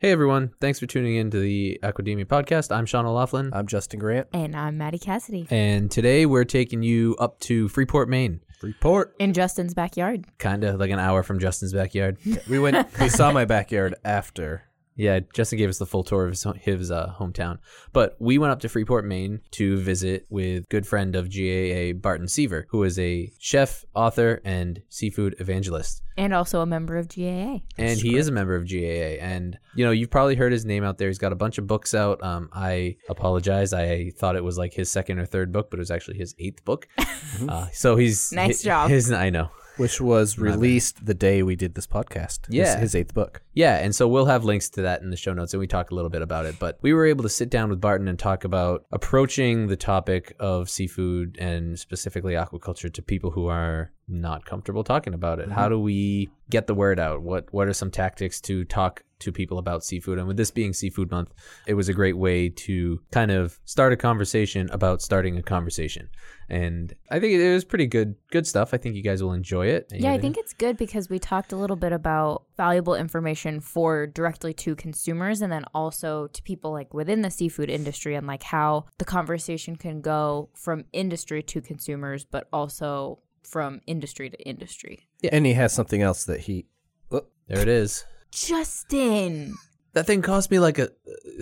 Hey everyone, thanks for tuning in to the Aquademia podcast. I'm Sean O'Laughlin, I'm Justin Grant. And I'm Maddie Cassidy. and today we're taking you up to Freeport, Maine, Report. In Justin's backyard. kind of like an hour from Justin's backyard. We went. we saw my backyard after. Yeah, Justin gave us the full tour of his, his uh, hometown. But we went up to Freeport, Maine to visit with good friend of GAA, Barton Seaver, who is a chef, author, and seafood evangelist. And also a member of GAA. and he is a member of GAA. And you know, you've probably heard his name out there. He's got a bunch of books out. Um, I apologize. I thought it was like his second or third book, but it was actually his eighth book. uh, so he's Nice hi- job. His, I know. Which was released the day we did this podcast. His- Yeah. his, eighth book. Yeah, and so we'll have links to that in the show notes, and we talk a little bit about it. But we were able to sit down with Barton and talk about approaching the topic of seafood and specifically aquaculture to people who are not comfortable talking about it. How mm-hmm. do we get the word out? What What are some tactics to talk to people about seafood? And with this being Seafood Month, it was a great way to kind of start a conversation about starting a conversation. And I think it was pretty good, good stuff. I think you guys will enjoy it. Yeah, I think it's good because we talked a little bit about valuable information for directly to consumers and then also to people like within the seafood industry and like how the conversation can go from industry to consumers, but also from industry to industry. Yeah. And he has something else that he. oh, there it is. Justin, That thing cost me like a uh,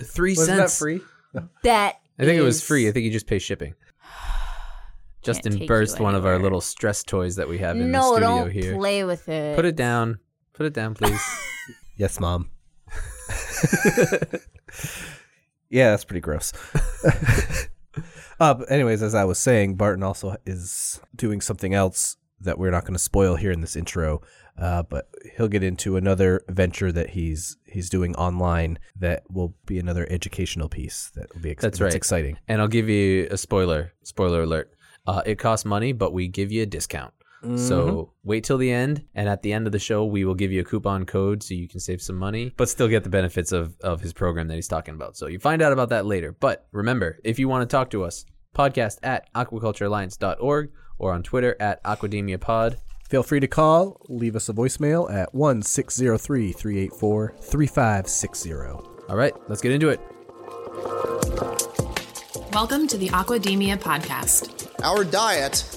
three wasn't that cents. free? that I think it was is- free. I think you just pay shipping. Justin take you burst one of our anywhere. little stress toys that we have in no, the studio don't here. play with it. Put it down. Put it down, please. Yes, mom. yeah, that's pretty gross. uh, but anyways, as I was saying, Barton also is doing something else that we're not going to spoil here in this intro. Uh, but he'll get into another venture that he's he's doing online that will be another educational piece that will be ex- That's right. exciting. and I'll give you a spoiler. Spoiler alert. Uh, it costs money, but we give you a discount. So wait till the end, and at the end of the show, we will give you a coupon code so you can save some money, but still get the benefits of, of his program that he's talking about. So you find out about that later. But remember, if you want to talk to us, podcast at aquaculturealliance.org or on Twitter at aquademiapod. Feel free to call, leave us a voicemail at 1 603 384 3560. All right, let's get into it. Welcome to the Aquademia podcast. Our diet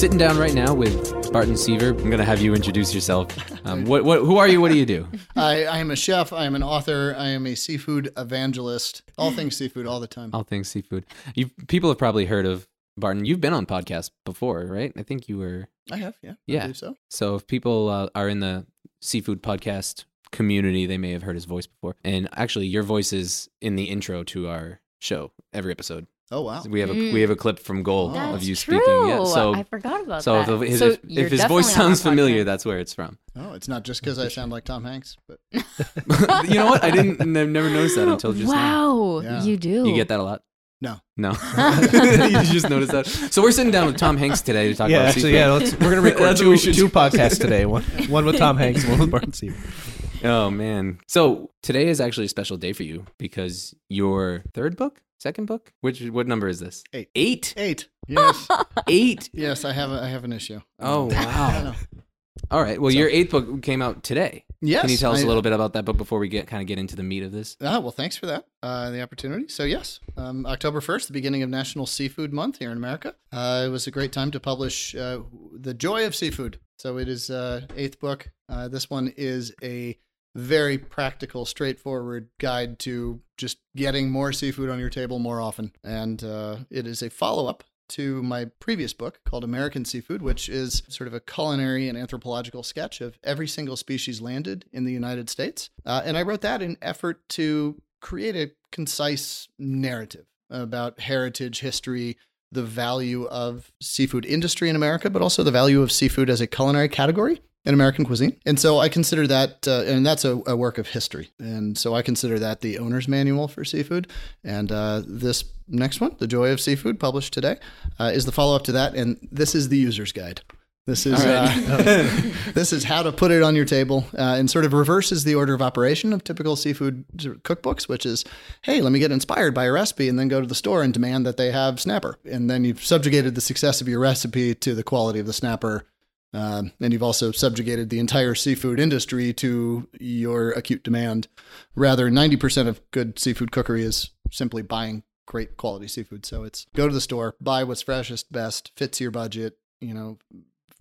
Sitting down right now with Barton Seaver. I'm going to have you introduce yourself. Um, what, what, who are you? What do you do? I, I am a chef. I am an author. I am a seafood evangelist. All things seafood, all the time. All things seafood. You people have probably heard of Barton. You've been on podcasts before, right? I think you were. I have, yeah. I Yeah. believe so. So if people uh, are in the seafood podcast community, they may have heard his voice before. And actually, your voice is in the intro to our show every episode. Oh wow. We have a we mm. have a clip from Goal That's of you true. speaking. Yeah. So I forgot about so that. if, his, So if, if his voice sounds familiar, podcast. that's where it's from. Oh, it's not just because I sound like Tom Hanks, but you know what? I didn't. I've never noticed that until just now. wow, Yeah. you do. You get that a lot. no. No, you just noticed that. So we're sitting down with Tom Hanks today to talk Yeah, about actually, yeah. Let's, we're gonna record two, we should two podcasts today. One one with Tom Hanks, one with Barton Seaver. Oh man. So today is actually a special day for you because your third book, second book, which what number is this? Eight. Eight. Eight. Yes. Eight. yes, I have a, I have an issue. Oh wow. All right. Well, your eighth book came out today. Yes. Can you tell us I- a little bit about that book before we get kind of get into the meat of this? Ah, well, thanks for that, uh, the opportunity. So, yes, um, October 1st, the beginning of National Seafood Month here in America. Uh, it was a great time to publish uh, The Joy of Seafood. So, it is uh, eighth book. Uh, this one is a very practical, straightforward guide to just getting more seafood on your table more often. And uh, it is a follow up to my previous book called American Seafood, which is sort of a culinary and anthropological sketch of every single species landed in the United States. Uh, and I wrote that in effort to create a concise narrative about heritage, history, the value of seafood industry in America, but also the value of seafood as a culinary category. In American cuisine. And so I consider that, uh, and that's a, a, work of history. And so I consider that the owner's manual for seafood. And uh, this next one, The Joy of Seafood, published today, uh, is the follow up to that. And this is the user's guide. This is right. uh, this is how to put it on your table, uh, and sort of reverses the order of operation of typical seafood cookbooks, which is, hey, let me get inspired by a recipe, and then go to the store and demand that they have snapper, and then you've subjugated the success of your recipe to the quality of the snapper, um, and you've also subjugated the entire seafood industry to your acute demand. Rather, ninety percent of good seafood cookery is simply buying great quality seafood. So it's go to the store, buy what's freshest, best, fits your budget, you know,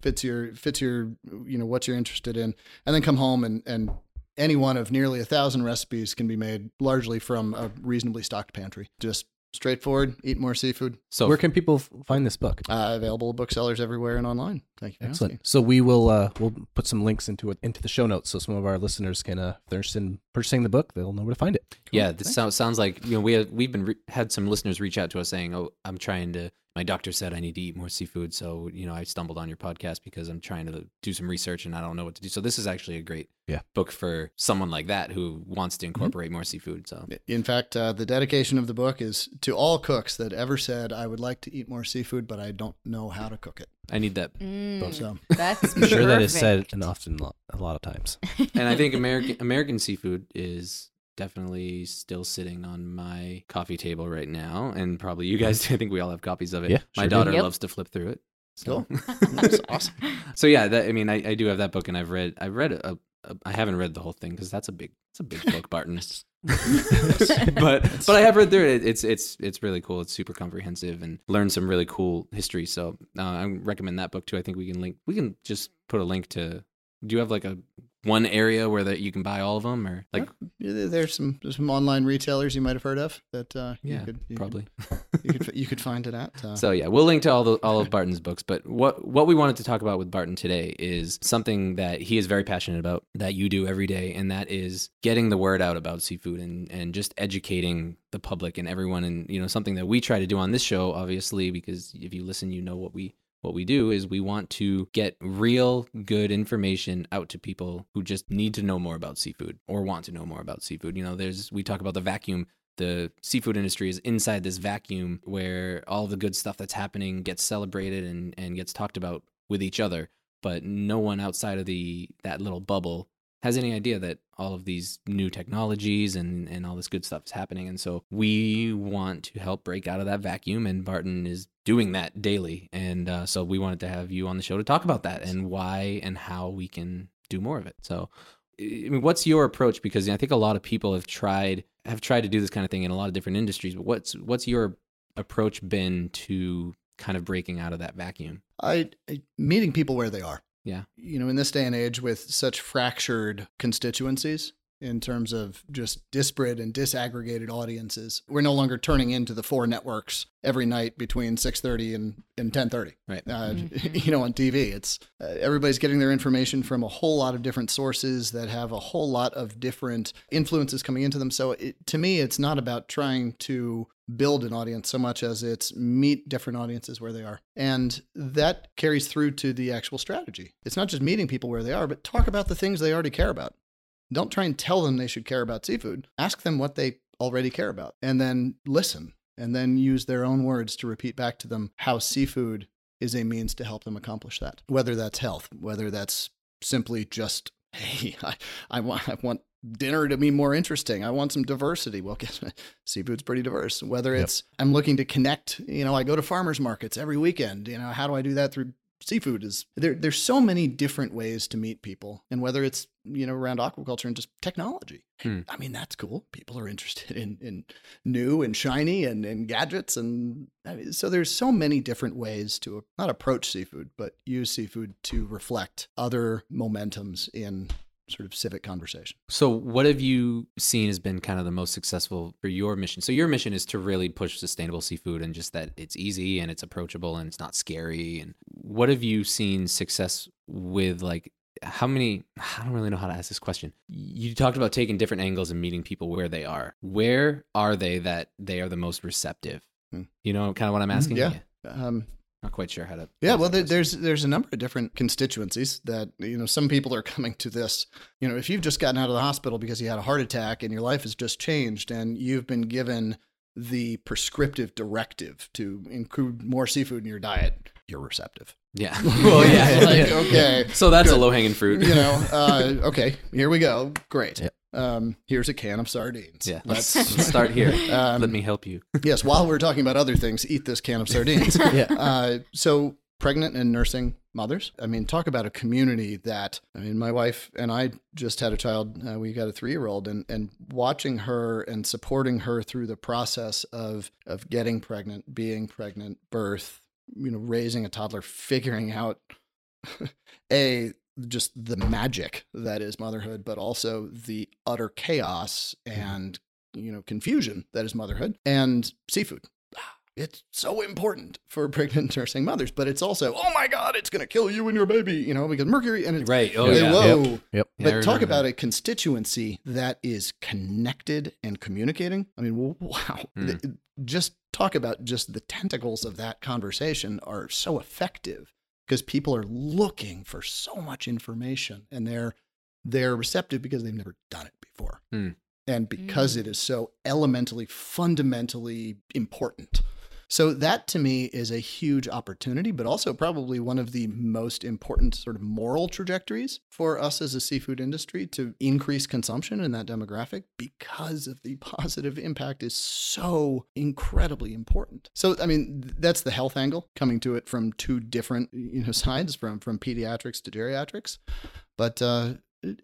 fits your fits your you know what you're interested in, and then come home and and any one of nearly a thousand recipes can be made largely from a reasonably stocked pantry. Just straightforward. Eat more seafood. So where can people find this book? Uh, available booksellers everywhere and online. Thank you. Excellent. So we will uh, we'll put some links into it into the show notes so some of our listeners can uh, if they're interested in purchasing the book, they'll know where to find it. Cool. Yeah, this sounds sounds like you know we have, we've been re- had some listeners reach out to us saying, "Oh, I'm trying to my doctor said I need to eat more seafood. So, you know, I stumbled on your podcast because I'm trying to do some research and I don't know what to do. So this is actually a great yeah. book for someone like that who wants to mm-hmm. incorporate mm-hmm. more seafood. So in fact, uh, the dedication of the book is to all cooks that ever said, I would like to eat more seafood, but I don't know how to cook it. I need that. Mm, so. That's I'm sure that is said and often a lot of times. and I think American American seafood is definitely still sitting on my coffee table right now, and probably you guys. I think we all have copies of it. Yeah, my daughter yep. loves to flip through it. So that's awesome. So yeah, that, I mean, I, I do have that book, and I've read. I've read a, a I haven't read the whole thing because that's a big. It's a big book, Barton. but but I have read through it. It's it's it's really cool. It's super comprehensive and learn some really cool history. So uh, I recommend that book too. I think we can link. We can just put a link to. Do you have like a one area where that you can buy all of them or like yeah, there's some there's some online retailers you might have heard of that uh, yeah you could, you probably. could, you, could, you could find it at uh, so yeah we'll link to all the all of Barton's books but what what we wanted to talk about with Barton today is something that he is very passionate about that you do every day and that is getting the word out about seafood and and just educating the public and everyone and you know something that we try to do on this show obviously because if you listen you know what we what we do is we want to get real good information out to people who just need to know more about seafood or want to know more about seafood. You know, there's we talk about the vacuum the seafood industry is inside this vacuum where all the good stuff that's happening gets celebrated and, and gets talked about with each other but no one outside of the that little bubble has any idea that all of these new technologies and, and all this good stuff is happening. And so we want to help break out of that vacuum, and Barton is doing that daily. And uh, so we wanted to have you on the show to talk about that and why and how we can do more of it. So, I mean, what's your approach? Because I think a lot of people have tried have tried to do this kind of thing in a lot of different industries. But what's what's your approach been to kind of breaking out of that vacuum? I, I meeting people where they are. Yeah. You know, in this day and age with such fractured constituencies in terms of just disparate and disaggregated audiences, we're no longer turning into the four networks every night between 6:30 and and 10:30. Right. Uh, mm-hmm. You know, on TV, it's uh, everybody's getting their information from a whole lot of different sources that have a whole lot of different influences coming into them. So it, to me, it's not about trying to build an audience so much as it's meet different audiences where they are. And that carries through to the actual strategy. It's not just meeting people where they are, but talk about the things they already care about. Don't try and tell them they should care about seafood. Ask them what they already care about and then listen and then use their own words to repeat back to them how seafood is a means to help them accomplish that. Whether that's health, whether that's simply just hey, I, I want I want dinner to be more interesting. I want some diversity. Well, guess what? Seafood's pretty diverse. Whether it's yep. I'm looking to connect, you know, I go to farmers markets every weekend. You know, how do I do that through seafood? Is there? There's so many different ways to meet people, and whether it's you know around aquaculture and just technology. Hmm. I mean, that's cool. People are interested in in new and shiny and, and gadgets, and I mean, so there's so many different ways to not approach seafood, but use seafood to reflect other momentums in sort of civic conversation. So, what have you seen has been kind of the most successful for your mission? So, your mission is to really push sustainable seafood and just that it's easy and it's approachable and it's not scary. And what have you seen success with? Like, how many? I don't really know how to ask this question. You talked about taking different angles and meeting people where they are. Where are they that they are the most receptive? Hmm. You know, kind of what I'm asking. Yeah. Um, Not quite sure how to. Yeah, well, there, there's there's a number of different constituencies that you know. Some people are coming to this. You know, if you've just gotten out of the hospital because you had a heart attack and your life has just changed, and you've been given the prescriptive directive to include more seafood in your diet, you're receptive. Yeah. well, yeah. like, okay, So that's a low hanging fruit. you know, uh, okay, here we go. Great. Um, here's a can of sardines. Yeah. Let's, let's start here. Um, Let me help you. yes, while we're talking about other things, eat this can of sardines. Yeah. Uh, so pregnant and nursing mothers. I mean, talk about a community that. I mean, my wife and I just had a child. Uh, we got a three-year-old, and and watching her and supporting her through the process of of getting pregnant, being pregnant, birth, you know, raising a toddler, figuring out a just the magic that is motherhood, but also the utter chaos mm-hmm. and you know confusion that is motherhood and seafood. Ah, it's so important for pregnant nursing mothers, but it's also oh my god, it's going to kill you and your baby, you know, because mercury and it's Right. Oh, yeah. Yep. Yeah, I But talk about that. a constituency that is connected and communicating. I mean, wow. Hmm. Th- Just talk about just the tentacles of that conversation are so effective because people are looking for so much information and they're they're receptive because they've never done it before. Hmm. And because it is so elementally fundamentally important. So that to me is a huge opportunity, but also probably one of the most important sort of moral trajectories for us as a seafood industry to increase consumption in that demographic because of the positive impact is so incredibly important. So I mean that's the health angle coming to it from two different you know sides from from pediatrics to geriatrics. But uh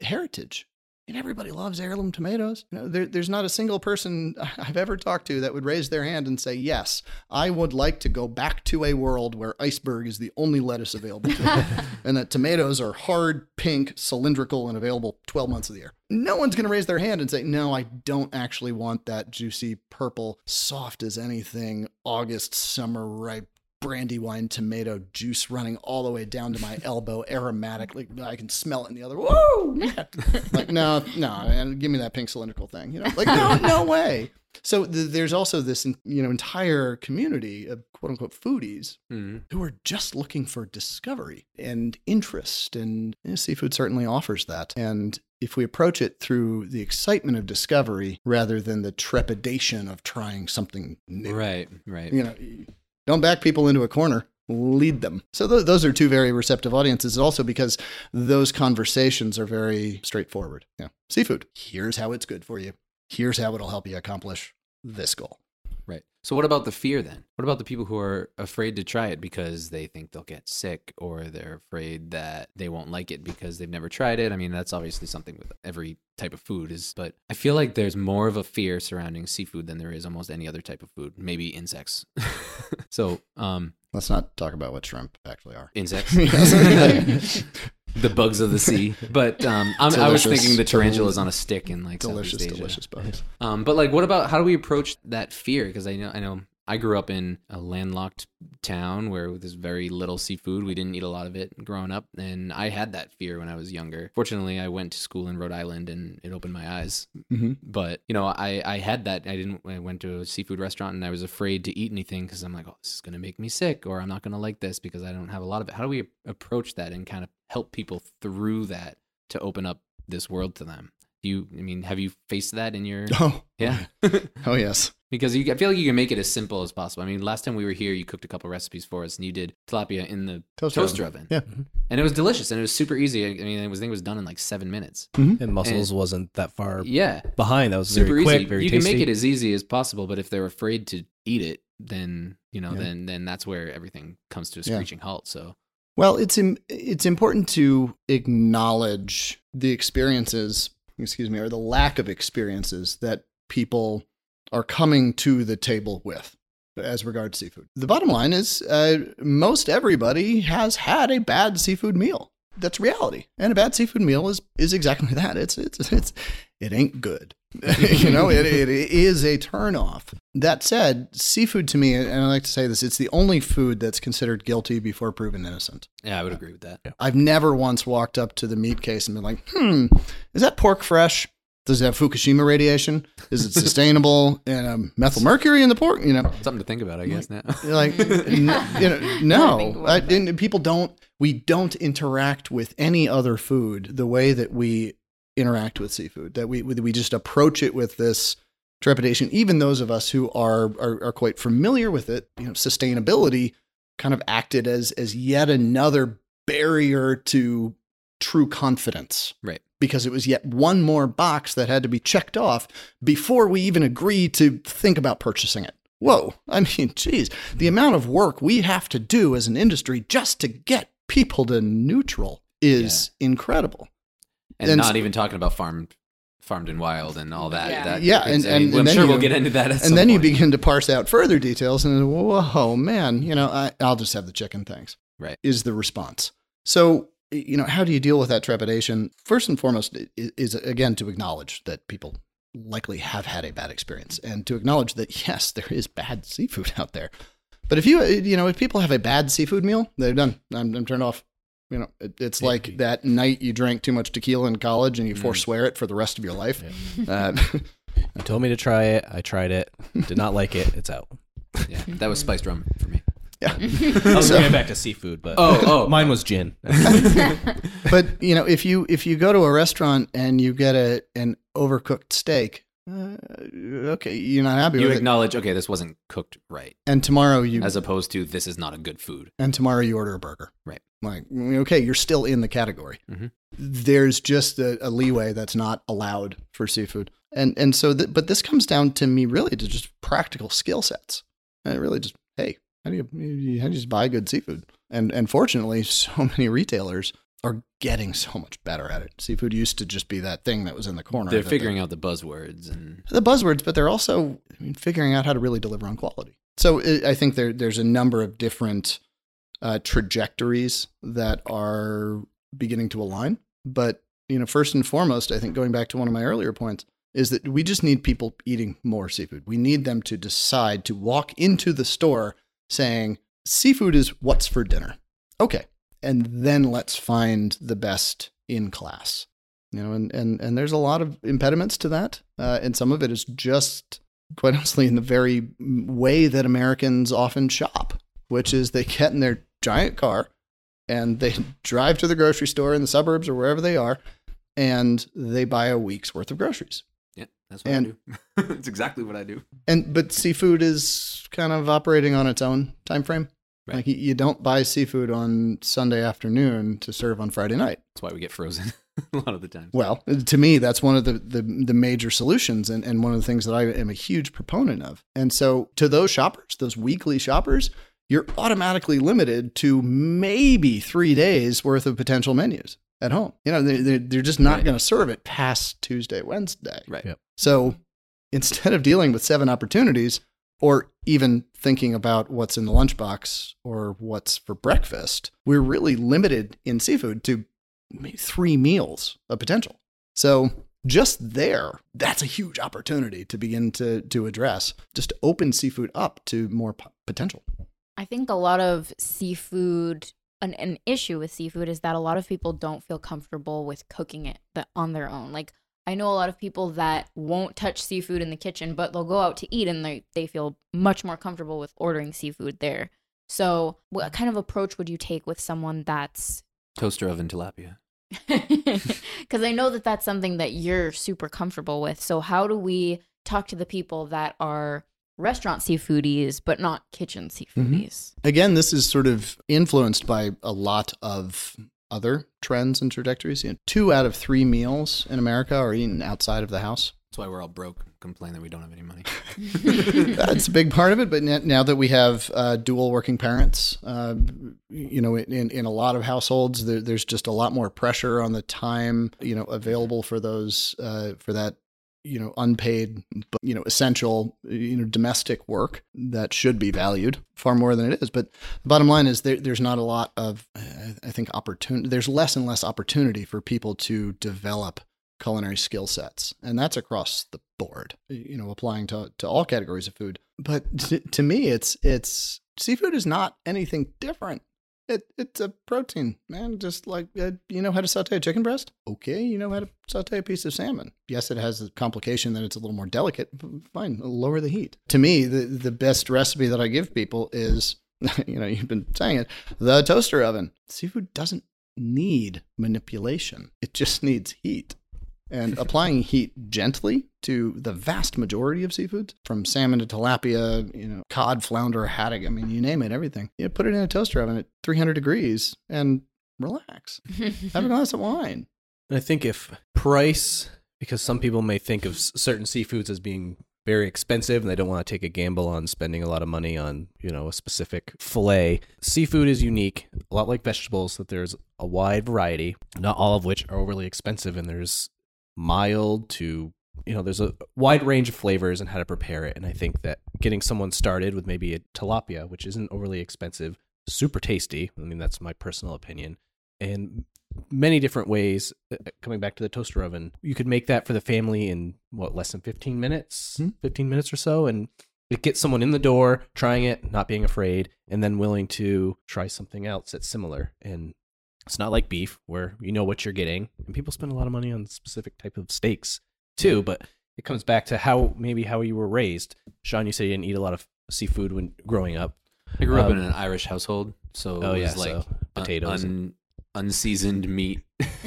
heritage and everybody loves heirloom tomatoes. You know, there, there's not a single person I've ever talked to that would raise their hand and say, "Yes, I would like to go back to a world where iceberg is the only lettuce available, to and that tomatoes are hard, pink, cylindrical, and available 12 months of the year." No one's going to raise their hand and say, "No, I don't actually want that juicy purple, soft as anything, August summer ripe." Brandywine tomato juice running all the way down to my elbow, aromatic. Like I can smell it in the other. Whoa, like no, no, and give me that pink cylindrical thing. You know, like no, no way. So th- there's also this, you know, entire community of quote unquote foodies Mhm. who are just looking for discovery and interest, and you know, seafood certainly offers that. And if we approach it through the excitement of discovery rather than the trepidation of trying something new, Right. Right. you know, don't back people into a corner. Lead them. So th- those are two very receptive audiences. Also because those conversations are very straightforward. Yeah, seafood. Here's how it's good for you. Here's how it'll help you accomplish this goal. So what about the fear then? What about the people who are afraid to try it because they think they'll get sick or they're afraid that they won't like it because they've never tried it? I mean, that's obviously something with every type of food is, but I feel like there's more of a fear surrounding seafood than there is almost any other type of food, maybe insects. so, um Let's not talk about what shrimp actually are. insects. The bugs of the sea. But um, I'm, I was thinking the tarantulas on a stick in like delicious, Southeast Asia. delicious bugs. Um, but like, what about how do we approach that fear? Because I know, I know, I grew up in a landlocked town where there's very little seafood. We didn't eat a lot of it growing up, and I had that fear when I was younger. Fortunately, I went to school in Rhode Island, and it opened my eyes. Mm-hmm. But you know, I I had that. I didn't. I went to a seafood restaurant, and I was afraid to eat anything because I'm like, oh, this is gonna make me sick, or I'm not gonna like this because I don't have a lot of it. How do we approach that and kind of help people through that to open up this world to them? Do you? I mean, have you faced that in your? Oh, Yeah. oh yes. because you, I feel like you can make it as simple as possible. I mean, last time we were here, you cooked a couple recipes for us, and you did tilapia in the Toaster toaster, oven. oven. Yeah. Mm-hmm. and it was delicious, and it was super easy. I mean, it was, I think it was done in like seven minutes. Mm-hmm. And mussels wasn't that far Yeah, behind. That was super very quick, easy. very you tasty. can make it as easy as possible, but if they're afraid to eat it, then you know, Yeah. then then that's where everything comes to a Yeah. screeching halt. So Well, it's im- it's important to acknowledge the experiences, excuse me, or the lack of experiences that people are coming to the table with as regards seafood. The bottom line is uh, most everybody has had a bad seafood meal. That's reality. And a bad seafood meal is is exactly that. It's it's it's it ain't good. you know, it, it is a turnoff. That said, seafood to me, and I like to say this, it's the only food that's considered guilty before proven innocent. yeah, I would agree with that. I've never once walked up to the meat case and been like, hmm, is that pork fresh? Does it have Fukushima radiation? Is it sustainable? and um, methyl mercury in the pork? You know, Something to think about, I guess. Now. like n- you know, no. I, and people don't. We don't interact with any other food the way that we interact with seafood. That we we just approach it with this trepidation. Even those of us who are are, are quite familiar with it, you know, sustainability kind of acted as as yet another barrier to true confidence Right. because it was yet one more box that had to be checked off before we even agree to think about purchasing it. Whoa. I mean, geez, the amount of work we have to do as an industry just to get people to neutral is incredible. And, And not even talking about farmed, farmed and wild and all that. Yeah. that Yeah, and- I mean, and- I'm then sure you- we'll get into that. At some and then you begin to parse out further details and whoa, man, you know, I, I'll just have the chicken, thanks. Right. Is the response. So, you know, how do you deal with that trepidation? First and foremost i- is, again to acknowledge that people likely have had a bad experience and to acknowledge that yes, there is bad seafood out there. But if you, you know, if people have a bad seafood meal, they're done. I'm, I'm turned off. You know, it, it's like that night you drank too much tequila in college and you forswear it for the rest of your life. Uh, You told me to try it. I tried it. Did not like it. It's out. yeah, that was spiced rum for me. yeah. I was going back to seafood, but Oh, oh. mine was gin. but you know, if you if you go to a restaurant and you get a an overcooked steak, uh, okay, you're not happy You with it. acknowledge, okay, this wasn't cooked right, And tomorrow you as opposed to this is not a good food. and tomorrow you order a burger. Right. Like okay, you're still in the category. Mhm. There's just a, a leeway that's not allowed for seafood, and and so th- but this comes down to me really to just practical skill sets. And really just hey, how do you how do you just buy good seafood? And and fortunately, so many retailers are getting so much better at it. Seafood used to just be that thing that was in the corner. They're figuring out the buzzwords and the buzzwords, but they're also I mean, figuring out how to really deliver on quality. So i I think there there's a number of different uh, trajectories that are beginning to align. But you know, first and foremost, I think going back to one of my earlier points is that we just need people eating more seafood. We need them to decide to walk into the store saying seafood is what's for dinner. Okay, and then let's find the best in class you know and and and there's a lot of impediments to that uh, and some of it is just quite honestly in the very way that americans often shop which is they get in their giant car and they drive to the grocery store in the suburbs or wherever they are and they buy a week's worth of groceries yeah, that's what And- I do. it's exactly what I do. and but seafood is kind of operating on its own time frame Right. like you- don't buy seafood on sunday afternoon to serve on friday night That's why we get frozen a lot of the time. Well, uh, to me, that's one of the, the, the major solutions and, and one of the things that I am a huge proponent of. And so, to those shoppers, those weekly shoppers, you're automatically limited to maybe three days worth of potential menus at home. You know, they, they- they're just not Right. going to serve it past Tuesday, Wednesday. Right. Yep. So, instead of dealing with seven opportunities or even thinking about what's in the lunchbox or what's for breakfast, we're really limited in seafood to three meals of potential. So just there, that's a huge opportunity to begin to to address. Just to open seafood up to more p- potential. I think a lot of seafood, an, an issue with seafood is that a lot of people don't feel comfortable with cooking it on their own. Like, I know a lot of people that won't touch seafood in the kitchen, but they'll go out to eat and they, they feel much more comfortable with ordering seafood there. So, what kind of approach would you take with someone that's Toaster oven tilapia. because I know that that's something that you're super comfortable with. So, how do we talk to the people that are restaurant seafoodies but not kitchen mm-hmm. seafoodies? Again, this is sort of influenced by a lot of other trends and trajectories. You know, two out of three meals in America are eaten outside of the house. That's why we're all broke. Complain that we don't have any money. That's a big part of it. But now that we have uh, dual working parents, uh, you know, in, in a lot of households, there, there's just a lot more pressure on the time, you know, available for those, uh, for that, you know, unpaid, but, you know, essential, you know, domestic work that should be valued far more than it is. But the bottom line is there, there's not a lot of, I think, opportunity. There's less and less opportunity for people to develop culinary skill sets and that's across the board you know applying to, to all categories of food but to, to me it's it's seafood is not anything different It it's a protein, man. Just like uh, you know how to saute a chicken breast. Okay, you know how to saute a piece of salmon. Yes, it has the complication that it's a little more delicate. Fine, lower the heat. To me, the the best recipe that I give people is, you know, you've been saying it, the toaster oven. Seafood doesn't need manipulation. It just needs heat. And applying heat gently to the vast majority of seafoods, from salmon to tilapia, you know, cod, flounder, haddock, I mean, you name it, everything. You put it in a toaster oven at 300 degrees and relax. Have a glass of wine. And I think if price, because some people may think of certain seafoods as being very expensive and they don't want to take a gamble on spending a lot of money on, you know, a specific fillet. Seafood is unique, a lot like vegetables, that there's a wide variety, not all of which are overly expensive, and there's mild to you know, there's a wide range of flavors and how to prepare it. And I think that getting someone started with maybe a tilapia, which isn't overly expensive, super tasty. I mean, that's my personal opinion. And many different ways. uh, Coming back to the toaster oven, you could make that for the family in what less than 15 minutes, Hmm. 15 minutes or so, and it gets someone in the door, trying it, not being afraid, and then willing to try something else that's similar. And it's not like beef where you know what you're getting, and people spend a lot of money on specific type of steaks too. But it comes back to how maybe how you were raised. Sean, you said you didn't eat a lot of seafood when growing up. I grew up in Um, an Irish household, so Oh it yeah, was like so potatoes. and- unseasoned meat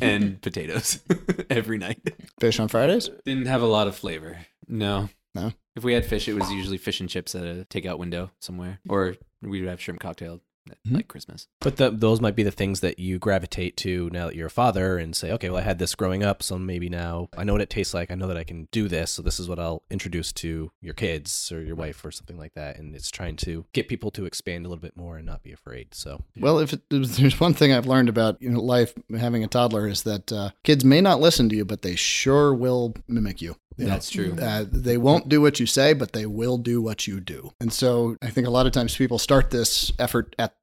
and potatoes every night. Fish on Fridays? Didn't have a lot of flavor. No. No? If we had fish, it was usually fish and chips at a takeout window somewhere, or we would have shrimp cocktail at Mhm. like Christmas. But the, those might be the things that you gravitate to now that you're a father and say, okay, well, I had this growing up, so maybe now I know what it tastes like. I know that I can do this, so this is what I'll introduce to your kids or your wife or something like that. And it's trying to get people to expand a little bit more and not be afraid. So Well, if, it, if there's one thing I've learned about you know, life having a toddler is that uh, kids may not listen to you, but they sure will mimic you. You know, That's true. Uh, they won't do what you say, but they will do what you do. And so I think a lot of times people start this effort at the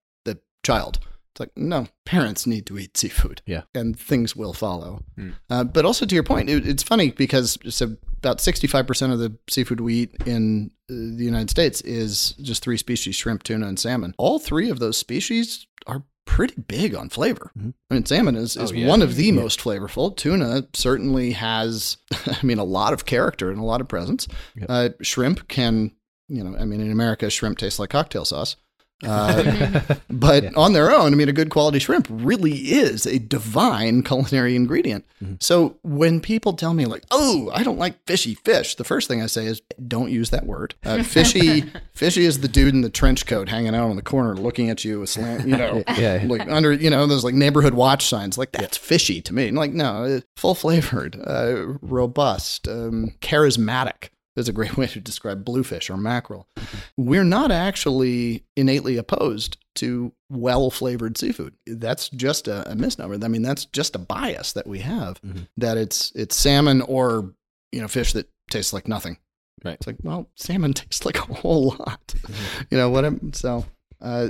child. It's like, no, parents need to eat seafood. Yeah. And things will follow. Hmm. Uh, but also to your point, it, it's funny because so about 65% of the seafood we eat in uh, the United States is just three species shrimp, tuna, and salmon. All three of those species are pretty big on flavor. Mhm. I mean, salmon is, is Oh, yeah. one of the most flavorful. Tuna certainly has, I mean, a lot of character and a lot of presence. Yep. Uh, shrimp can, you know, I mean, in America, shrimp tastes like cocktail sauce. Uh, but Yeah. on their own, I mean, a good quality shrimp really is a divine culinary ingredient. Mhm. So when people tell me like, "Oh, I don't like fishy fish," the first thing I say is, "Don't use that word." Uh, fishy, fishy is the dude in the trench coat hanging out on the corner, looking at you, with slant, you know, yeah, like under, you know, those like neighborhood watch signs. Like that's fishy to me. And like, no, uh, full flavored, uh, robust, um, charismatic. Is a great way to describe bluefish or mackerel. We're not actually innately opposed to well flavored seafood. That's just a, a misnomer. I mean, that's just a bias that we have Mhm. that it's it's salmon or you know fish that tastes like nothing. Right. It's like well, salmon tastes like a whole lot. You know what? I'm, so uh,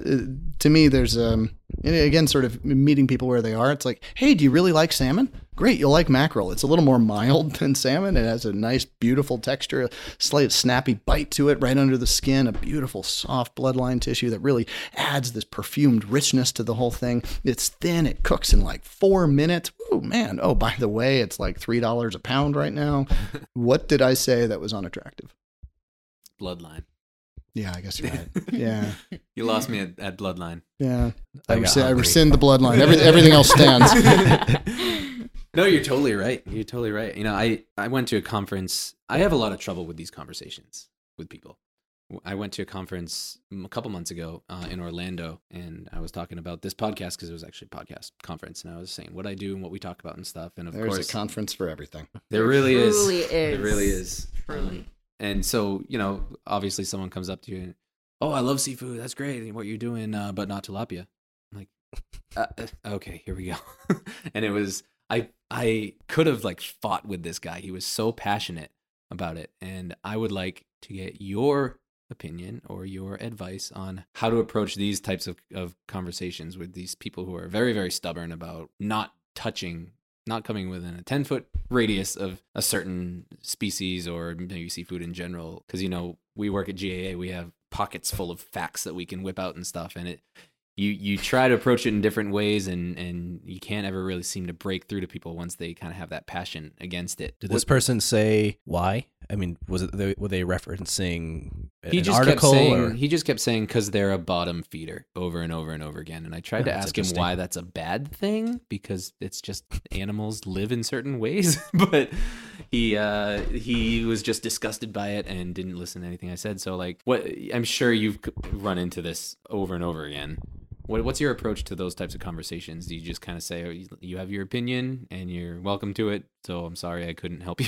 to me, there's um again sort of meeting people where they are. It's like, hey, do you really like salmon? Great, you'll like mackerel. It's a little more mild than salmon. It has a nice, beautiful texture, a slight snappy bite to it right under the skin, a beautiful soft bloodline tissue that really adds this perfumed richness to the whole thing. It's thin. It cooks in like four minutes. Oh man. Oh, by the way, it's like three dollars a pound right now. what did I say that was unattractive? Bloodline. Yeah, I guess you're right. Yeah. You lost me at, at bloodline. Yeah, I, I rescind, I rescind the bloodline. Every, everything else stands. no, you're totally right. You're totally right. You know, I I went to a conference. I have a lot of trouble with these conversations with people. I went to a conference a couple months ago uh, in Orlando, and I was talking about this podcast because it was actually a podcast conference, and I was saying what I do and what we talk about and stuff. And of There's course, a conference for everything. there really is. Truly It is. really is. Truly. Um, and so, you know, obviously someone comes up to you and, oh, I love seafood. That's great. and What you're doing, uh, but not tilapia. I'm like, uh, uh, okay, here we go. and it was, I, I could have like fought with this guy. He was so passionate about it. And I would like to get your opinion or your advice on how to approach these types of, of conversations with these people who are very, very stubborn about not touching not coming within a 10 foot radius of a certain species or maybe seafood in general. Because, you know, we work at GAA, we have pockets full of facts that we can whip out and stuff. And it, you you try to approach it in different ways, and and you can't ever really seem to break through to people once they kind of have that passion against it. Did this person say why? I mean, was it they, were they referencing he just kept saying or he just kept saying because they're a bottom feeder over and over and over again. And i tried Oh, to ask him why that's a bad thing because it's just animals live in certain ways. But he uh he was just disgusted by it and didn't listen to anything i said. So like what i'm sure you've run into this over and over again what, what's your approach to those types of conversations? Do you just kind of say oh, you- have your opinion and you're welcome to it? So I'm sorry I couldn't help you.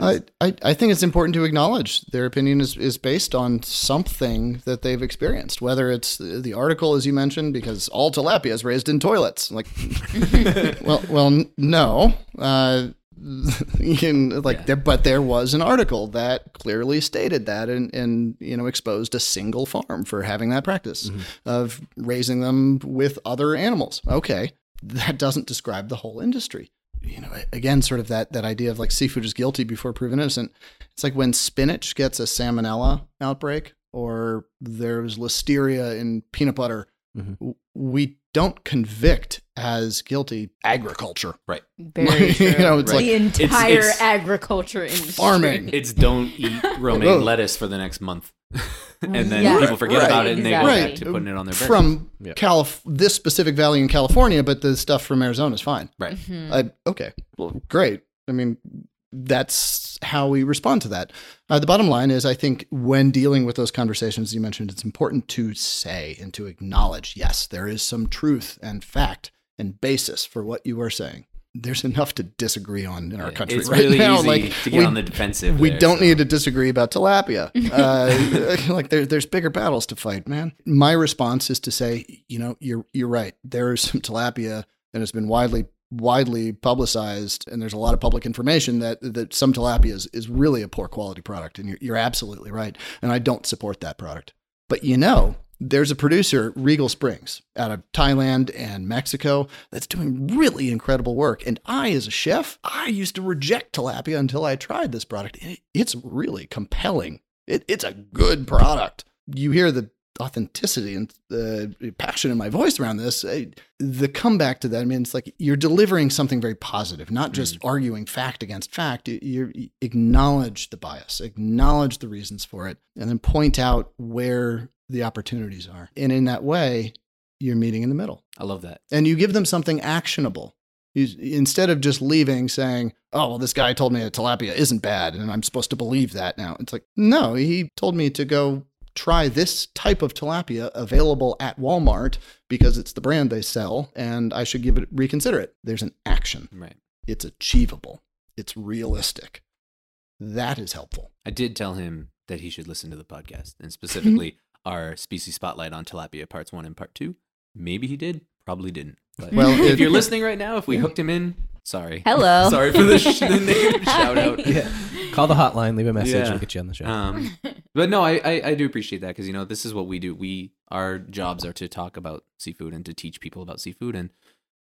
I, I, I think it's important to acknowledge their opinion is, is based on something that they've experienced, whether it's the the article, as you mentioned, because all tilapia is raised in toilets. Like, well, well, no. Uh, can, like, Yeah. there, but there was an article that clearly stated that and, and, you know, exposed a single farm for having that practice mm-hmm. of raising them with other animals. Okay. That doesn't describe the whole industry you know, again, sort of that that idea of like seafood is guilty before proven innocent. It's like when spinach gets a salmonella outbreak, or there's listeria in peanut butter. Mhm. We don't convict as guilty agriculture, right. Very You know, it's the like- It's- entire it's- agriculture industry. farming. It's don't eat romaine lettuce for the next month. and then Yeah. people forget Right, about it and they go exactly. back to putting it on their burger. from Yeah. Calif- this specific valley in California, but the stuff from Arizona is fine. right. Mm-hmm. I, okay, well, great. I mean, that's how we respond to that. Uh, the bottom line is, I think when dealing with those conversations you mentioned, it's important to say and to acknowledge, yes, there is some truth and fact and basis for what you are saying. There's enough to disagree on in our country It's right really now. easy like to get we, on the defensive. we there, don't so. need to disagree about tilapia. Uh, like there, there's bigger battles to fight, man. My response is to say, you know, you're you're right. There is some tilapia that has been widely widely publicized, and there's a lot of public information that that some tilapia is, is really a poor quality product, and you're, you're absolutely right. And I don't support that product. But you know, there's a producer, Regal Springs, out of Thailand and Mexico, that's doing really incredible work. And I, as a chef, I used to reject tilapia until I tried this product. It- It's really compelling. It, it's a good product. You hear the authenticity and the passion in my voice around this. I- The comeback to that, I mean, it's like you're delivering something very positive, not just mm. arguing fact against fact. You, you you acknowledge the bias, acknowledge the reasons for it, and then point out where the opportunities are. And in that way, you're meeting in the middle I love that. and you give them something actionable. You, instead of just leaving saying, "Oh, well, this guy told me that tilapia isn't bad, and I'm supposed to believe that now." It's like, no, he told me to go try this type of tilapia available at Walmart because it's the brand they sell, and I should give it reconsider it. There's an action. Right. It's achievable. It's realistic. That is helpful. I did tell him that he should listen to the podcast and specifically our species spotlight on tilapia parts one and part two. Maybe he did, probably didn't. But Well, if it- you're listening right now, if we hooked him in, sorry. Hello. sorry for the, sh- the name shout out. yeah, call the hotline, leave a message, Yeah. we'll get you on the show. Um, but no, I, I, I do appreciate that because you know this is what we do. We our jobs are to talk about seafood and to teach people about seafood, and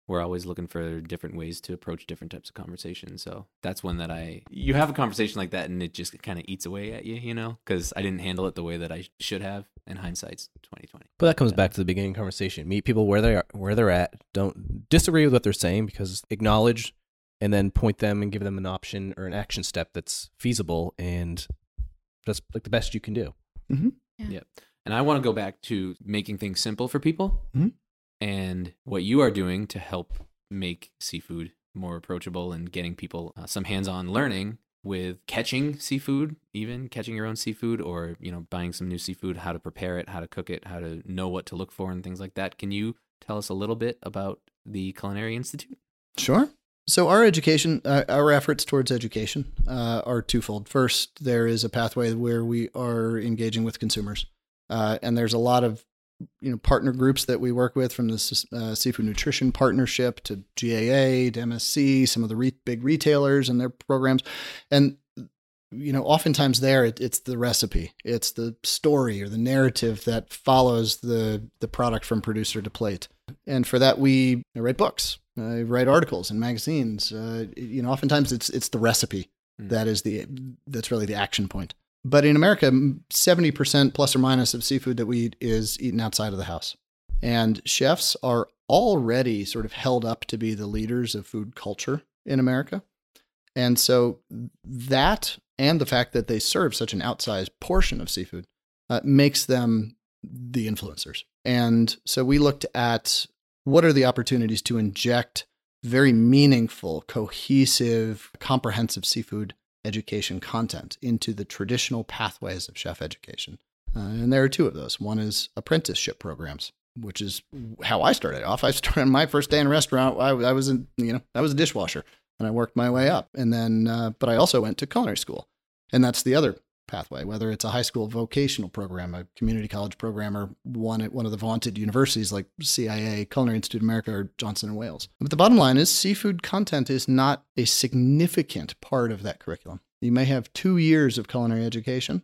we're always looking for different ways to approach different types of conversations. So that's one that I you have a conversation like that, and it just kind of eats away at you, you know, because I didn't handle it the way that I should have. And hindsight's twenty twenty. But that comes back to the beginning conversation. Meet people where they are, where they're at. Don't disagree with what they're saying because acknowledge and then point them and give them an option or an action step that's feasible and that's like the best you can do. Yep. And I want to go back to making things simple for people Mhm. and what you are doing to help make seafood more approachable and getting people uh, some hands-on learning with catching seafood, even catching your own seafood or, you know, buying some new seafood, how to prepare it, how to cook it, how to know what to look for and things like that. Can you tell us a little bit about the Culinary Institute? Sure. So our education, uh, our efforts towards education uh, are twofold. First, there is a pathway where we are engaging with consumers, uh, and there's a lot of you know partner groups that we work with, from the uh, Seafood Nutrition Partnership to GAA to MSC, some of the re- big retailers and their programs, and you know oftentimes there it, it's the recipe, it's the story or the narrative that follows the the product from producer to plate, and for that we write books uh, write articles and magazines. Uh, you know, oftentimes it's it's the recipe Mm. that is the that's really the action point. But in America, seventy percent plus or minus of seafood that we eat is eaten outside of the house, And chefs are already sort of held up to be the leaders of food culture in America. And so that and the fact that they serve such an outsized portion of seafood uh, makes them the influencers. And so we looked at what are the opportunities to inject very meaningful, cohesive, comprehensive seafood education content into the traditional pathways of chef education. Uh, and there are two of those. One is apprenticeship programs, which is how I started off. I started my first day in a restaurant. I, I was in, you know, I was a dishwasher, and I worked my way up. And then, uh, but I also went to culinary school, and that's the other pathway. Whether it's a high school vocational program, a community college program, or one at one of the vaunted universities like CIA, Culinary Institute of America, or Johnson and Wales. But the bottom line is, seafood content is not a significant part of that curriculum. You may have two years of culinary education,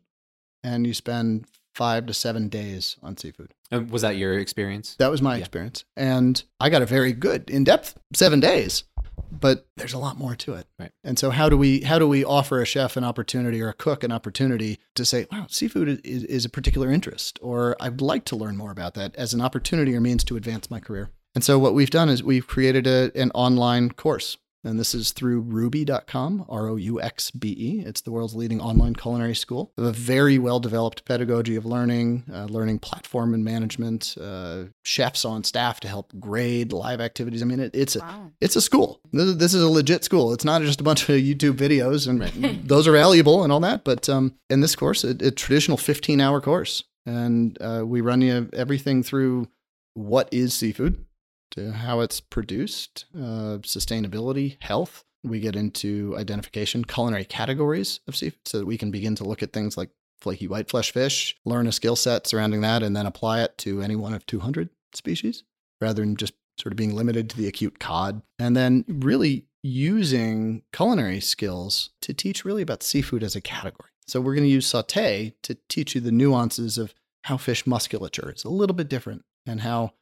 and you spend five to seven days on seafood. Was that your experience? That was my Yeah. experience. And I got a very good, in depth seven days. But there's a lot more to it. Right. And so how do we how do we offer a chef an opportunity or a cook an opportunity to say, wow, seafood is, is a particular interest, or I'd like to learn more about that as an opportunity or means to advance my career. And so what we've done is we've created a, an online course. And this is through rouxbe.com, R O U X B E. It's the world's leading online culinary school. We have a very well developed pedagogy of learning, uh, learning platform and management, uh, chefs on staff to help grade live activities. I mean, it, it's a Wow. it's a school. This is, this is a legit school. It's not just a bunch of YouTube videos, and those are valuable and all that. But um, in this course, a, a traditional 15 hour course, and uh, we run you everything through what is seafood to how it's produced, uh, sustainability, health. We get into identification, culinary categories of seafood, so that we can begin to look at things like flaky white flesh fish, learn a skill set surrounding that, and then apply it to any one of 200 species rather than just sort of being limited to the acute cod. And then really using culinary skills to teach really about seafood as a category. So we're going to use saute to teach you the nuances of how fish musculature is a little bit different and how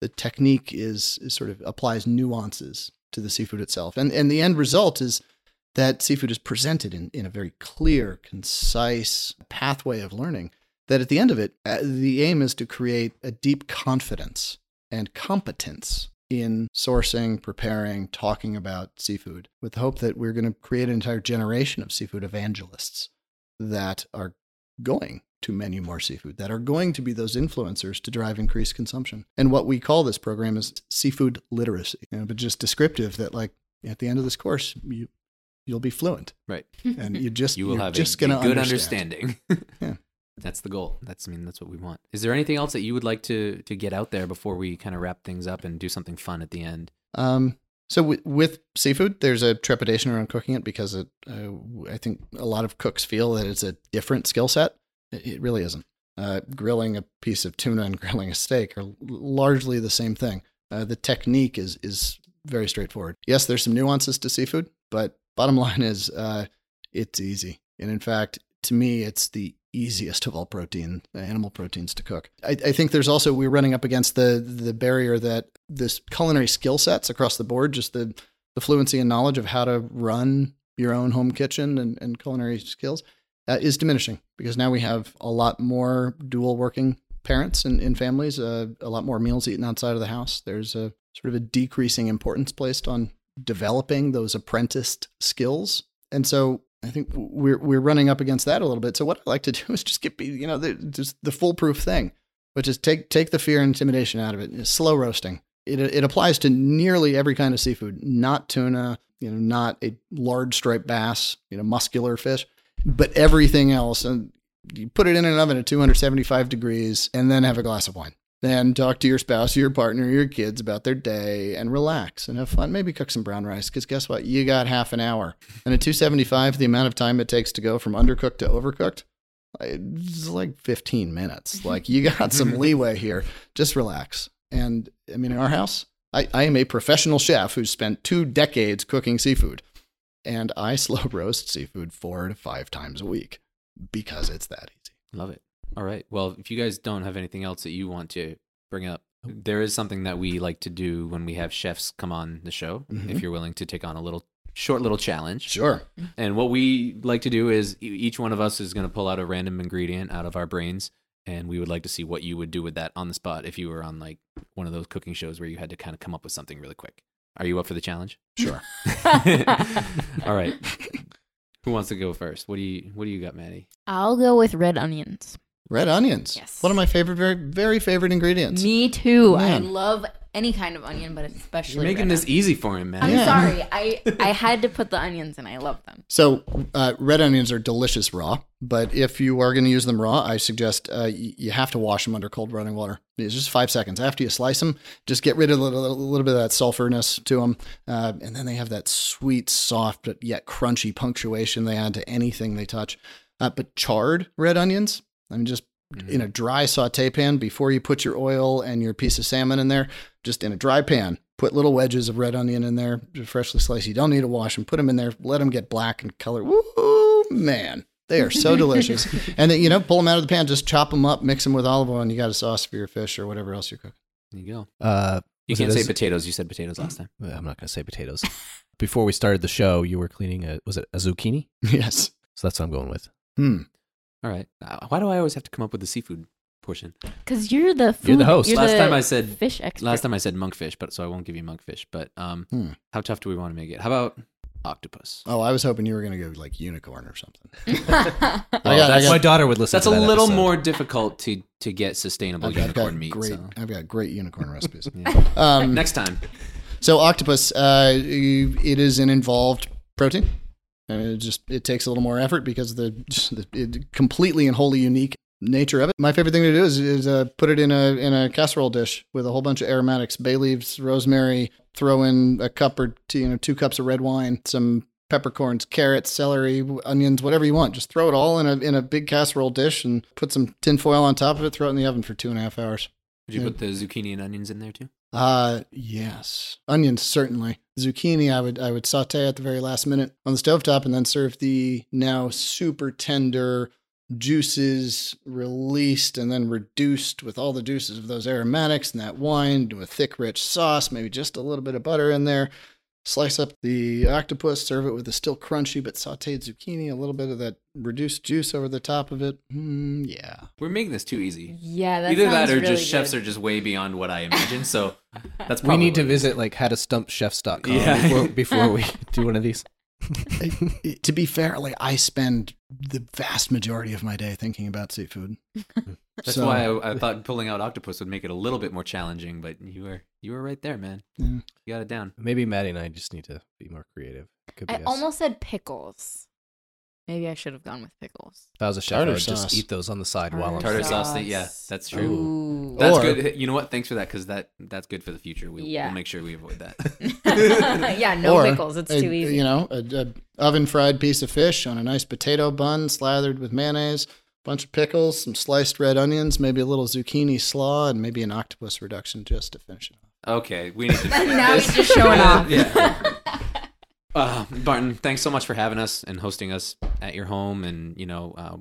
the technique is, is sort of applies nuances to the seafood itself. And and the end result is that seafood is presented in, in a very clear, concise pathway of learning. That at the end of it, uh, the aim is to create a deep confidence and competence in sourcing, preparing, talking about seafood, with the hope that we're going to create an entire generation of seafood evangelists that are going to menu more seafood, that are going to be those influencers to drive increased consumption. And what we call this program is seafood literacy, you know, but just descriptive that like at the end of this course, you you'll be fluent Right. and you just You will have just a, gonna a good understand. understanding. Yeah. That's the goal. That's I mean that's what we want. Is there anything else that you would like to to get out there before we kind of wrap things up and do something fun at the end? Um, so w- with seafood, there's a trepidation around cooking it because it, uh, I think a lot of cooks feel that it's a different skill set. It, really isn't. Uh, grilling a piece of tuna and grilling a steak are largely the same thing. Uh, the technique is is very straightforward. Yes, there's some nuances to seafood, but bottom line is uh, it's easy. And in fact, to me, it's the easiest of all protein animal proteins to cook. I, I think there's also we're running up against the the barrier that this culinary skill sets across the board, just the the fluency and knowledge of how to run your own home kitchen and, and culinary skills uh, is diminishing because now we have a lot more dual working parents and in families, uh, a lot more meals eaten outside of the house. There's a sort of a decreasing importance placed on developing those apprenticed skills. And so I think we're we're running up against that a little bit. So what I like to do is just get you know the, just the foolproof thing, which is take take the fear and intimidation out of it. It's slow roasting. It it applies to nearly every kind of seafood, not tuna, you know, not a large striped bass, you know, muscular fish, but everything else. And you put it in an oven at 275 degrees, and then have a glass of wine. Then talk to your spouse, your partner, your kids about their day and relax and have fun. Maybe cook some brown rice because guess what? You got half an hour. And at 275, the amount of time it takes to go from undercooked to overcooked, it's like 15 minutes. Like you got some leeway here. Just relax. And I mean, in our house, I, I am a professional chef who's spent two decades cooking seafood. And I slow roast seafood four to five times a week because it's that easy. Love it. All right. Well, if you guys don't have anything else that you want to bring up, there is something that we like to do when we have chefs come on the show. Mhm. If you're willing to take on a little short little challenge. Sure. And what we like to do is each one of us is going to pull out a random ingredient out of our brains and we would like to see what you would do with that on the spot if you were on like one of those cooking shows where you had to kind of come up with something really quick. Are you up for the challenge? Sure. All right. Who wants to go first? What do you What do you got, Maddie? I'll go with red onions. Red onions. Yes. One of my favorite, very, very favorite ingredients. Me too. Man. I love any kind of onion, but especially You're making red this onions. easy for him, man. I'm Yeah. sorry. I I had to put the onions in. I love them. So, uh, red onions are delicious raw, but if you are going to use them raw, I suggest uh, y- you have to wash them under cold running water. It's just five seconds after you slice them. Just get rid of a little, a little bit of that sulfurness to them, uh, and then they have that sweet, soft but yet crunchy punctuation they add to anything they touch. Uh, but charred red onions, I mean, just in a dry saute pan before you put your oil and your piece of salmon in there, just in a dry pan. Put little wedges of red onion in there, freshly sliced. You don't need to wash them. Put them in there. Let them get black and color. Woo, man, they are so delicious. and then you know, pull them out of the pan. Just chop them up, mix them with olive oil, and you got a sauce for your fish or whatever else you're cooking. There you go. Uh, You can't say potatoes. You said potatoes last time. I'm not going to say potatoes. Before we started the show, you were cleaning a was it a zucchini? yes. So that's what I'm going with. Hmm. All right. Uh, why do I always have to come up with the seafood portion? Because you're the food, You're the host. You're Last the time I said- fish expert. Last time I said monkfish, but so I won't give you monkfish. But um, Hmm. how tough do we want to make it? How about octopus? Oh, I was hoping you were going to go like unicorn or something. Well, I got- My daughter would listen. To that. That's a that little episode. more difficult to to get sustainable I've got, I've got unicorn meat. great. so- I've got great unicorn recipes. Yeah. Um, Next time. So octopus, uh, it is an involved protein. And it just it takes a little more effort because the, just the it completely and wholly unique nature of it. My favorite thing to do is, is uh, put it in a in a casserole dish with a whole bunch of aromatics, bay leaves, rosemary. Throw in a cup or two, you know, two cups of red wine, some peppercorns, carrots, celery, onions, whatever you want. Just throw it all in a in a big casserole dish and put some tin foil on top of it. Throw it in the oven for two and a half hours. Did you Yeah. put the zucchini and onions in there too? Uh yes. Onions certainly. Zucchini I would I would saute at the very last minute on the stovetop and then serve the now super tender juices released and then reduced with all the juices of those aromatics and that wine to a thick rich sauce, maybe just a little bit of butter in there. Slice up the octopus, serve it with a still crunchy but sauteed zucchini, a little bit of that reduced juice over the top of it. Mm, yeah. We're making this too easy. yeah, that Either that or really just chefs are just way beyond what I imagine. So that's probably. We need to visit like howtostumpchefs.com Yeah. before, before we do one of these. to be fair, like I spend the vast majority of my day thinking about seafood. That's So- why I, I thought pulling out octopus would make it a little bit more challenging. But you were you were right there, man. Yeah. You got it down. Maybe Maddie and I just need to be more creative. Could be I us. almost said pickles. Maybe I should have gone with pickles. If I was a chef, I Tartar would sauce. just eat those on the side while I'm Tartar cooking. sauce. thing, yeah, that's true. Ooh. That's Or- good. You know what? Thanks for that because that that's good for the future. We, Yeah. We'll make sure we avoid that. yeah, no Or pickles. It's a- too easy. You know, a, a oven fried piece of fish on a nice potato bun slathered with mayonnaise, a bunch of pickles, some sliced red onions, maybe a little zucchini slaw, and maybe an octopus reduction just to finish it off. okay, we need to. now this- he's just showing off. yeah. Uh, Barton, thanks so much for having us and hosting us at your home, and you know, uh,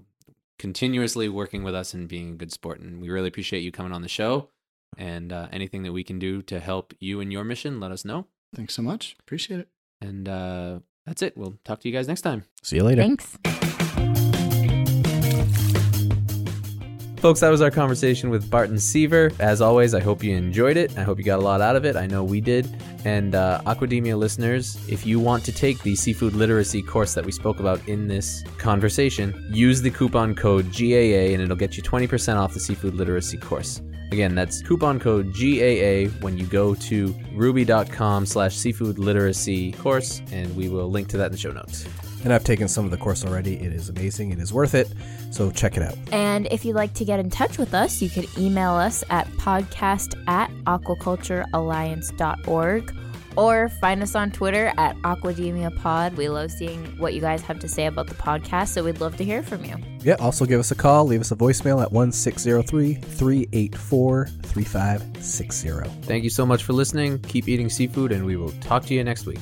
continuously working with us and being a good sport. And we really appreciate you coming on the show. And uh, anything that we can do to help you in your mission, let us know. Thanks so much. Appreciate it. And uh, that's it. We'll talk to you guys next time. See you later. Thanks. Folks, that was our conversation with Barton Seaver. As always, I hope you enjoyed it. I hope you got a lot out of it. I know we did. And uh, Aquademia listeners, if you want to take the seafood literacy course that we spoke about in this conversation, use the coupon code GAA and it'll get you 20% off the seafood literacy course. Again, that's coupon code GAA when you go to rouxbe.com slash seafood literacy course, and we will link to that in the show notes. And I've taken some of the course already. It is amazing. It is worth it. So check it out. And if you'd like to get in touch with us, you could email us at podcast at aquaculturealliance.org or find us on Twitter at Aquademia Pod. We love seeing what you guys have to say about the podcast, so we'd love to hear from you. Yeah, also give us a call. Leave us a voicemail at 1603 384 3560. Thank you so much for listening. Keep eating seafood, and we will talk to you next week.